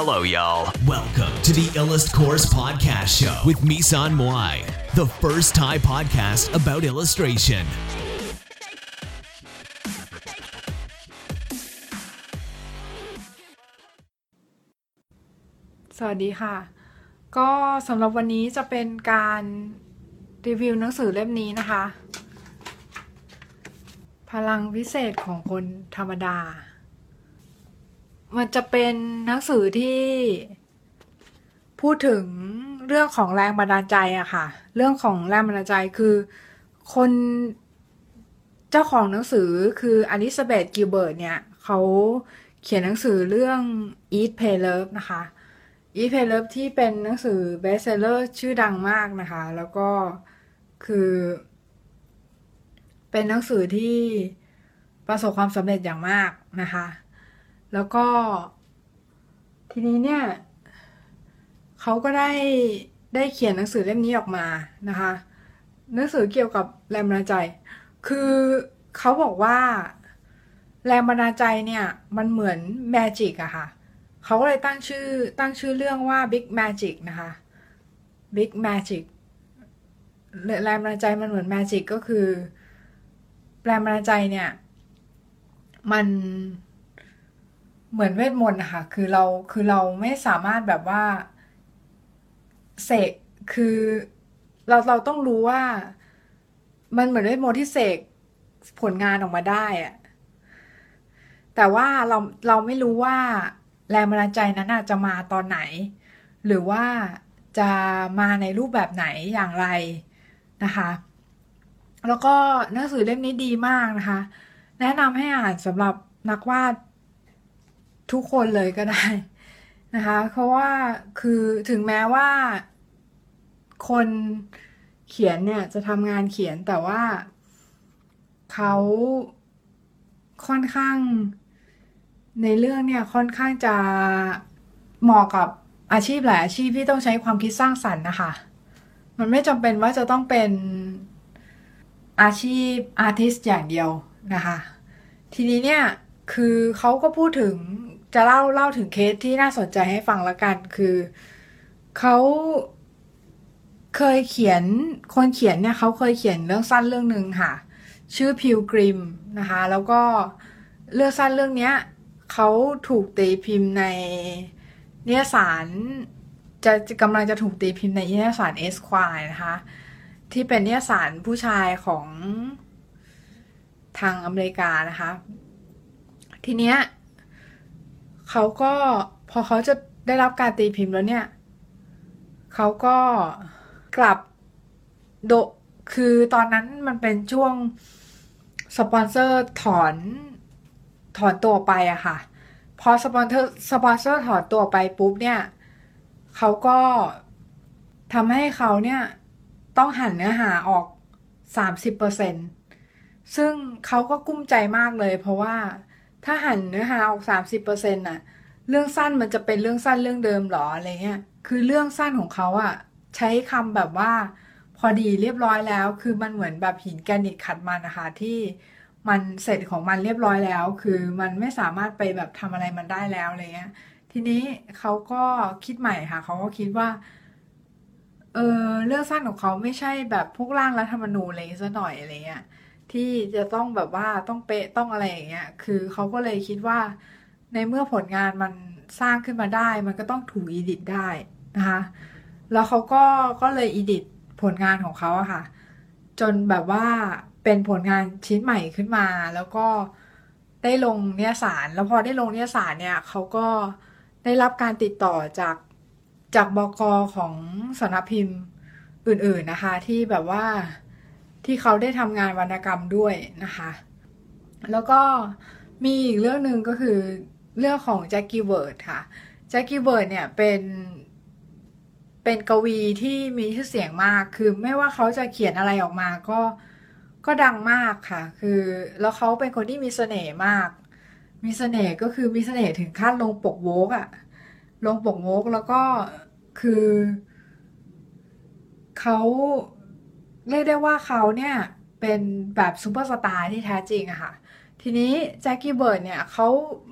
Hello, y'all. Welcome to the Illust Course Podcast Show with Misan Moai, the first Thai podcast about illustration. สวัสดีค่ะ ก็สำหรับวันนี้จะเป็นการรีวิวหนังสือเล่มนี้นะคะ พลังวิเศษของคนธรรมดา มันจะเป็นหนังสือที่พูดถึงเรื่องของแรงบันดาลใจอะค่ะ เรื่องของแรงบันดาลใจคือคนเจ้าของหนังสือคืออลิซาเบธกิลเบิร์ตเนี่ยเขาเขียนหนังสือเรื่อง Eat Pray Love นะคะ Eat Pray Love ที่เป็นหนังสือ bestseller ชื่อดังมากนะคะ แล้วก็คือ เป็นหนังสือที่ประสบความสำเร็จอย่างมากนะคะ แล้วก็ ทีนี้เนี่ยเขาก็ได้ได้เขียนหนังสือเล่มนี้ออกมานะคะ หนังสือเกี่ยวกับแรงบันดาลใจ คือเขาบอกว่าแรงบันดาลใจเนี่ย มันเหมือนแมจิกอะค่ะเขาก็เลยตั้งชื่อตั้งชื่อเรื่องว่า Big Magic นะคะ Big Magic แรงบันดาลใจมันเหมือนแมจิกก็คือแรงบันดาลใจเนี่ย มัน เหมือนเวทมนต์นะคะคือเราคือเราไม่สามารถแบบว่าเสกคือเราเราต้องรู้ว่า มันเหมือนเวทมนต์ที่เสกผลงานออกมาได้อะแต่ว่าเราเราไม่รู้ว่าแรงบันดาลใจนั้นจะมาตอนไหน หรือว่าจะมาในรูปแบบไหนอย่างไรนะคะ แล้วก็หนังสือเล่มนี้ดีมากนะคะ แนะนำให้อ่านสำหรับนักวาด ทุกคนเลยก็ได้นะคะ เพราะว่าคือถึงแม้ว่า คนเขียนเนี่ยจะทำงานเขียนแต่ว่าเขาค่อนข้างในเรื่องเนี่ยค่อนข้างจะเหมาะกับอาชีพหลายอาชีพที่ต้องใช้ความคิดสร้างสรรค์นะคะ มันไม่จำเป็นว่าจะต้องเป็นอาชีพอาร์ติสอย่างเดียวนะคะ ทีนี้เนี่ยคือเขาก็พูดถึง จะเล่าเล่าถึงเคสที่น่าสนใจให้ฟังละกัน คือเขาเคยเขียนคนเขียนเนี่ยเขาเคยเขียนเรื่องสั้นเรื่องหนึ่งค่ะ ชื่อพิวกริมนะคะ แล้วก็เรื่องสั้นเรื่องเนี้ยเขาถูกตีพิมพ์ในนิยสารจะกำลังจะถูกตีพิมพ์ในนิยสารเอสควายนะคะ ที่เป็นนิยสารผู้ชายของทางอเมริกานะคะ ทีเนี้ย เขาก็พอเขาจะได้รับการตีพิมพ์แล้วเนี่ย เขาก็กลับโดคือตอนนั้นมันเป็นช่วงสปอนเซอร์ถอนถอนตัวไปอะค่ะ พอสปอนเซอร์สปอนเซอร์ถอนตัวไปปุ๊บเนี่ยเขาก็ทำให้เขาเนี่ยต้องหันเนื้อหาออก 30%ซึ่งเขาก็กลุ้มใจมากเลย เพราะว่า ถ้าหั่นเนื้อหาออก30%น่ะเรื่องสั้นมันจะเป็นเรื่องสั้นเรื่องเดิมหรออะไรเงี้ย คือเรื่องสั้นของเขาอะใช้คำแบบว่า พอดีเรียบร้อยแล้ว คือมันเหมือนแบบหินแกรนิตขัดมันนะคะที่มันเสร็จของมันเรียบร้อยแล้ว คือมันไม่สามารถไปแบบทำอะไรมันได้แล้วอะไรเงี้ย ทีนี้เขาก็คิดใหม่ค่ะเขาก็คิดว่าเออเรื่องสั้นของเขาไม่ใช่แบบพวกร่างรัฐธรรมนูญอะไรซะหน่อยอะไรเงี้ย ที่จะต้องแบบว่าต้องเป๊ะต้องอะไรอย่างเงี้ย คือเขาก็เลยคิดว่า ในเมื่อผลงานมันสร้างขึ้นมาได้ มันก็ต้องถูกอีดิตได้นะคะ แล้วเขาก็ก็เลยอีดิตผลงานของเขาอะค่ะ จนแบบว่าเป็นผลงานชิ้นใหม่ขึ้นมา แล้วก็ได้ลงนิยสาร แล้วพอได้ลงนิยสารเนี่ยเขาก็ได้รับการติดต่อจากจากบกของสำนักพิมพ์อื่น ๆนะคะ ที่แบบว่า ที่เขาได้ทำงานวรรณกรรมด้วยนะคะ แล้วก็มีอีกเรื่องหนึ่งก็คือเรื่องของแจ็คกิลเบิร์ตค่ะแจ็คกิลเบิร์ตเนี่ยเป็นเป็นกวีที่มีชื่อเสียงมาก คือไม่ว่าเขาจะเขียนอะไรออกมาก็ก็ดังมากค่ะ คือแล้วเขาเป็นคนที่มีเสน่ห์มาก มีเสน่ห์ก็คือมีเสน่ห์ถึงขั้นลงปกโวกอะลงปกโวกแล้วก็คือเขา เรียกได้ว่าเขาเนี่ยเป็นแบบซูเปอร์สตาร์ที่แท้จริงอะค่ะ ทีนี้แจ็คกิลเบิร์ตเนี่ยเขา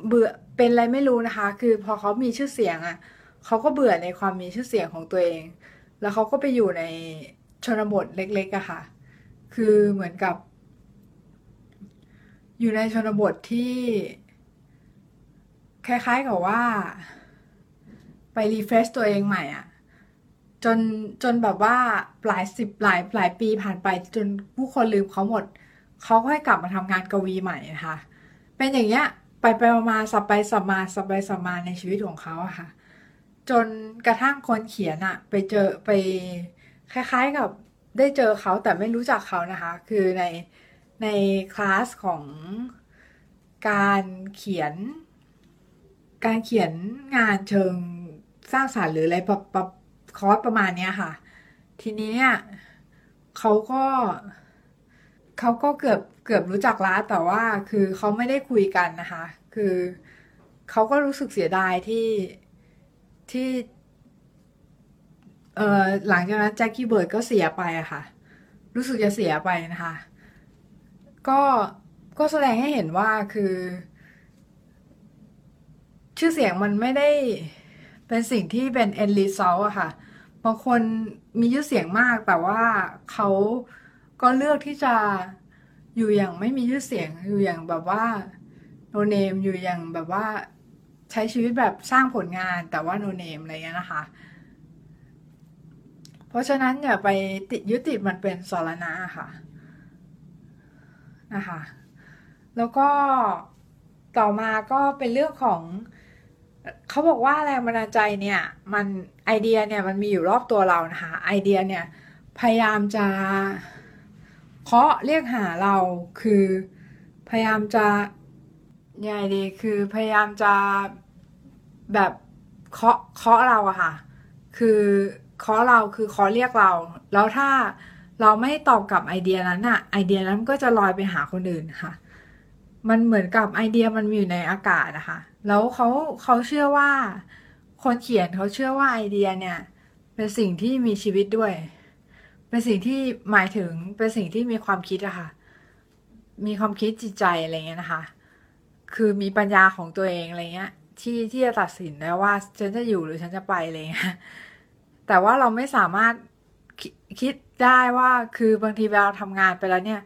เบื่อเป็นอะไรไม่รู้นะคะ คือพอเขามีชื่อเสียงอะเขาก็เบื่อในความมีชื่อเสียงของตัวเอง แล้วเขาก็ไปอยู่ในชนบทเล็กๆอะค่ะ คือเหมือนกับ อยู่ในชนบทที่ คล้ายๆกับว่า ไป refresh ตัวเองใหม่อะ จนจนแบบว่าหลายสิบหลายหลายปีผ่านไปจนผู้คนลืมเขาหมด เขาก็ให้กลับมาทำงานกวีใหม่นะคะ เป็นอย่างเงี้ยไปไปมาสับไปสับมาสับไปสับมาในชีวิตของเขาอะค่ะ จนกระทั่งคนเขียนอะไปเจอไปคล้ายๆกับได้เจอเขาแต่ไม่รู้จักเขานะคะ คือในในคลาสของการเขียน การเขียนงานเชิงสร้างสารรค์หรืออะไรประป คอร์สประมาณเนี้ยค่ะ ทีนี้เนี่ยเขาก็เขาก็เกือบเกือบรู้จักละแต่ว่าคือเขาไม่ได้คุยกันนะคะ คือเขาก็รู้สึกเสียดายที่ที่เออหลังจากนั้นแจ็คกี้เบิร์ดก็เสียไปอะค่ะ รู้สึกจะเสียไปนะคะ ก็ก็แสดงให้เห็นว่าคือ ชื่อเสียงมันไม่ได้เป็นสิ่งที่เป็น end result อะค่ะ บางคนมีชื่อเสียงมากแต่ว่าเขาก็เลือกที่จะอยู่อย่างไม่มีชื่อเสียงอยู่อย่างแบบว่า no name อยู่อย่างแบบว่าใช้ชีวิตแบบสร้างผลงานแต่ว่า no name อะไรเงี้ยนะคะ เพราะฉะนั้นอย่าไปติดยึดติดมันเป็นสารณะค่ะนะคะ แล้วก็ต่อมาก็เป็นเรื่องของ เขาบอกว่าแรงบันดาลใจเนี่ยมันไอเดียเนี่ยมันมีอยู่รอบตัวเรานะคะไอเดียเนี่ยพยายามจะเคาะเรียกหาเราคือพยายามจะยังไงดีคือพยายามจะแบบเคาะเคาะเราอะค่ะ คือเคาะเราคือเคาะเรียกเรา แล้วถ้าเราไม่ตอบกับไอเดียนั้นอะไอเดียนั้นก็จะลอยไปหาคนอื่นค่ะ มันเหมือนกับไอเดียมันมีอยู่ในอากาศนะคะ แล้วเขาเขาเชื่อว่า คนเขียนเขาเชื่อว่าไอเดียเนี่ย เป็นสิ่งที่มีชีวิตด้วย เป็นสิ่งที่หมายถึงเป็นสิ่งที่มีความคิดอะค่ะ มีความคิดจิตใจอะไรเงี้ยนะคะ คือมีปัญญาของตัวเองอะไรเงี้ย ที่ที่จะตัดสินได้ว่าฉันจะอยู่หรือฉันจะไปอะไรเงี้ย แต่ว่าเราไม่สามารถคิดได้ว่าคือบางทีเวลาทำงานไปแล้วเนี่ย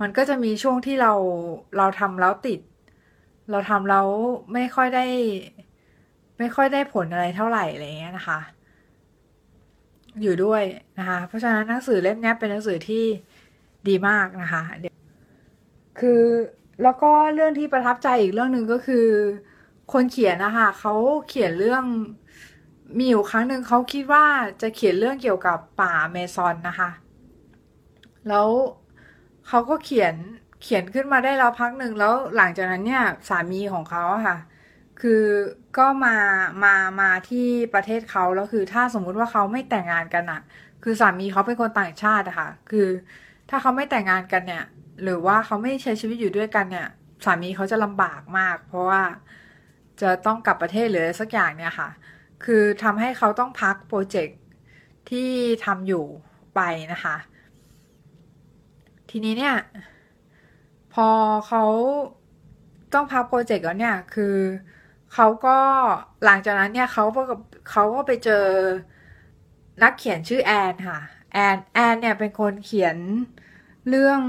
มันก็จะมีช่วงที่เราเราทำแล้วติด เราทำแล้วไม่ค่อยได้ ไม่ค่อยได้ผลอะไรเท่าไหร่อะไรเงี้ยนะคะ อยู่ด้วยนะคะ เพราะฉะนั้นหนังสือเล่มนี้เป็นหนังสือที่ดีมากนะคะคือแล้วก็เรื่องที่ประทับใจอีกเรื่องหนึ่งก็คือ คนเขียนนะคะเขาเขียนเรื่องมีอยู่ครั้งหนึ่งเขาคิดว่าจะเขียนเรื่องเกี่ยวกับป่าเมซอนนะคะ แล้ว เขาก็เขียนเขียนขึ้นมาได้แล้วพักหนึ่งแล้วหลังจากนั้นเนี่ยสามีของเขาค่ะ คือก็มามามาที่ประเทศเขาแล้วคือถ้าสมมุติว่าเขาไม่แต่งงานกันอะคือสามีเขาเป็นคนต่างชาติอะค่ะ คือถ้าเขาไม่แต่งงานกันเนี่ย หรือว่าเขาไม่ใช้ชีวิตอยู่ด้วยกันเนี่ย สามีเขาจะลำบากมาก เพราะว่าจะต้องกลับประเทศหรืออะไรสักอย่างเนี่ยค่ะ คือทำให้เขาต้องพักโปรเจกต์ที่ทำอยู่ไปนะคะ ทีนี้เนี่ย พอเขาต้องพักโปรเจกต์แล้วเนี่ย คือเขาก็หลังจากนั้นเนี่ยเขาก็เขาก็ไปเจอนักเขียนชื่อแอนค่ะแอนแอนเนี่ยเป็นคนเขียนเรื่อง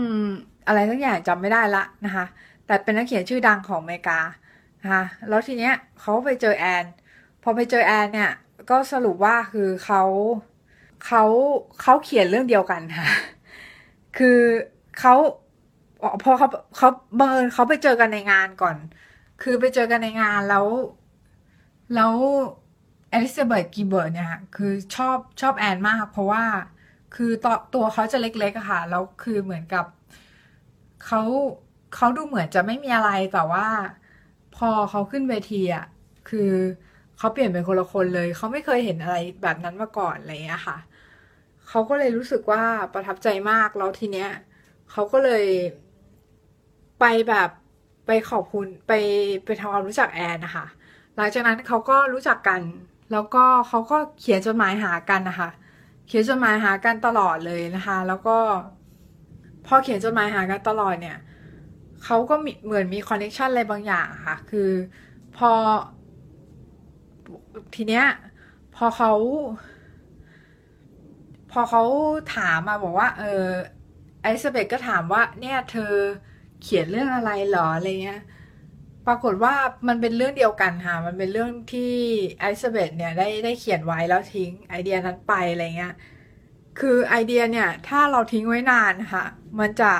อะไรทั้งอย่างจำไม่ได้ละนะคะ แต่เป็นนักเขียนชื่อดังของอเมริกานะคะแล้วทีเนี้ยเขาไปเจอแอน พอไปเจอแอนเนี่ยก็สรุปว่าคือเขาเขาเขาเขียนเรื่องเดียวกันค่ะ คือเขาพอเขาเขาบังเอิญเขาไปเจอกันในงานก่อน คือไปเจอกันในงานแล้ว แล้วอลิซาเบธกีเบิร์ดเนี่ยคือชอบชอบแอนมาก เพราะว่าคือตัวตัวเขาจะเล็กๆอะค่ะ แล้วคือเหมือนกับเขาเขาดูเหมือนจะไม่มีอะไรแต่ว่า พอเขาขึ้นเวทีอะคือเขาเปลี่ยนเป็นคนละคนเลย เขาไม่เคยเห็นอะไรแบบนั้นมาก่อนอะไรเงี้ยค่ะ เขาก็เลยรู้สึกว่าประทับใจมากแล้วทีเนี้ยเขาก็เลยไปแบบไปขอบคุณไปไปทำความรู้จักแอนนะคะหลังจากนั้นเขาก็รู้จักกัน แล้วก็เขาก็เขียนจดหมายหากันนะคะเขียนจดหมายหากันตลอดเลยนะคะ แล้วก็พอเขียนจดหมายหากันตลอดเนี่ยเขาก็เหมือนมีคอนเนคชันอะไรบางอย่างค่ะ คือพอทีเนี้ยพอเขา พอเขาถามมาบอกว่า เออไอซ์เบกก็ถามว่า เนี่ย เธอเขียนเรื่องอะไรหรออะไรเงี้ยปรากฏว่ามันเป็นเรื่องเดียวกันค่ะ มันเป็นเรื่องที่ไอซ์เบกเนี่ยได้ได้เขียนไว้แล้วทิ้งไอเดียนั้นไปอะไรเงี้ยคือไอเดียเนี่ย ถ้าเราทิ้งไว้นานค่ะ มันจะ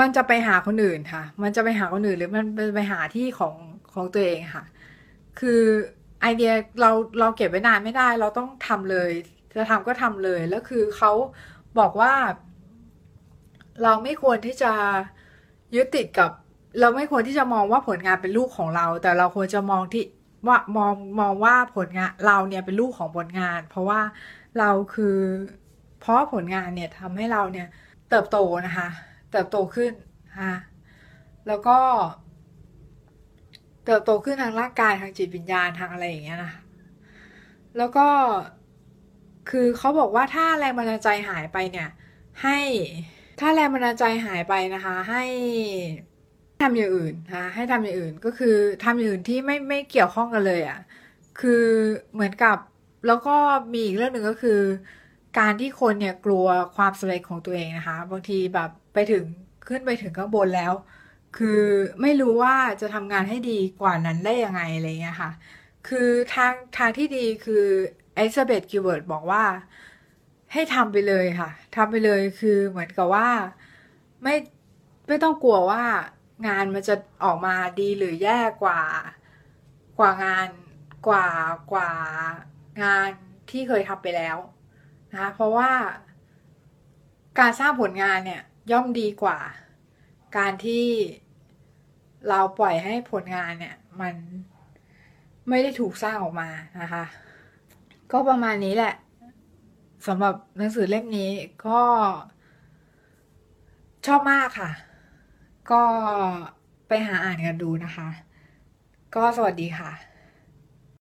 มันจะไปหาคนอื่นค่ะ มันจะไปหาคนอื่นหรือมันไปหาที่ของของตัวเองค่ะ คือ ไอเดียเราเราเก็บไว้นานไม่ได้ เราต้องทำเลย จะทำก็ทำเลย แล้วคือเขาบอกว่า เราไม่ควรที่จะยึดติดกับ เราไม่ควรที่จะมองว่าผลงานเป็นลูกของเรา แต่เราควรจะมองที่ว่ามองมองว่าผลงานเราเนี่ยเป็นลูกของผลงาน เพราะว่าเราคือ เพราะผลงานเนี่ยทำให้เราเนี่ย เติบโตนะคะ เติบโตขึ้นค่ะแล้วก็ เติบโตขึ้นทางร่างกายทางจิตวิญญาณทางอะไรอย่างเงี้ยนะ แล้วก็คือเขาบอกว่าถ้าแรงบันดาลใจหายไปเนี่ย ให้ถ้าแรงบันดาลใจหายไปนะคะ ให้ทำอย่างอื่นนะให้ทำอย่างอื่นก็คือทำอย่างอื่นที่ไม่ไม่เกี่ยวข้องกันเลยอะ่ะคือเหมือนกับแล้วก็มีอีกเรื่องหนึ่งก็คือ การที่คนเนี่ยกลัวความสำเร็จของตัวเองนะคะ บางทีแบบไปถึงขึ้นไปถึงข้างบนแล้ว คือไม่รู้ว่าจะทำงานให้ดีกว่านั้นได้ยังไงอะไรเงี้ยค่ะ คือทางทางที่ดีคือไอซ์เบตกิวเวิร์ดบอกว่า ให้ทำไปเลยค่ะทำไปเลยคือเหมือนกับว่าไม่ไม่ต้องกลัวว่างานมันจะออกมาดีหรือแย่กว่ากว่างานกว่ากว่างานที่เคยทำไปแล้วนะคะเพราะว่าการสร้างผลงานเนี่ยย่อมดีกว่า การที่เราปล่อยให้ผลงานเนี่ย มันไม่ได้ถูกสร้างออกมานะคะ ก็ประมาณนี้แหละสำหรับหนังสือเล่มนี้ก็ ชอบมากค่ะ ก็ไปหาอ่านกันดูนะคะ ก็สวัสดีค่ะ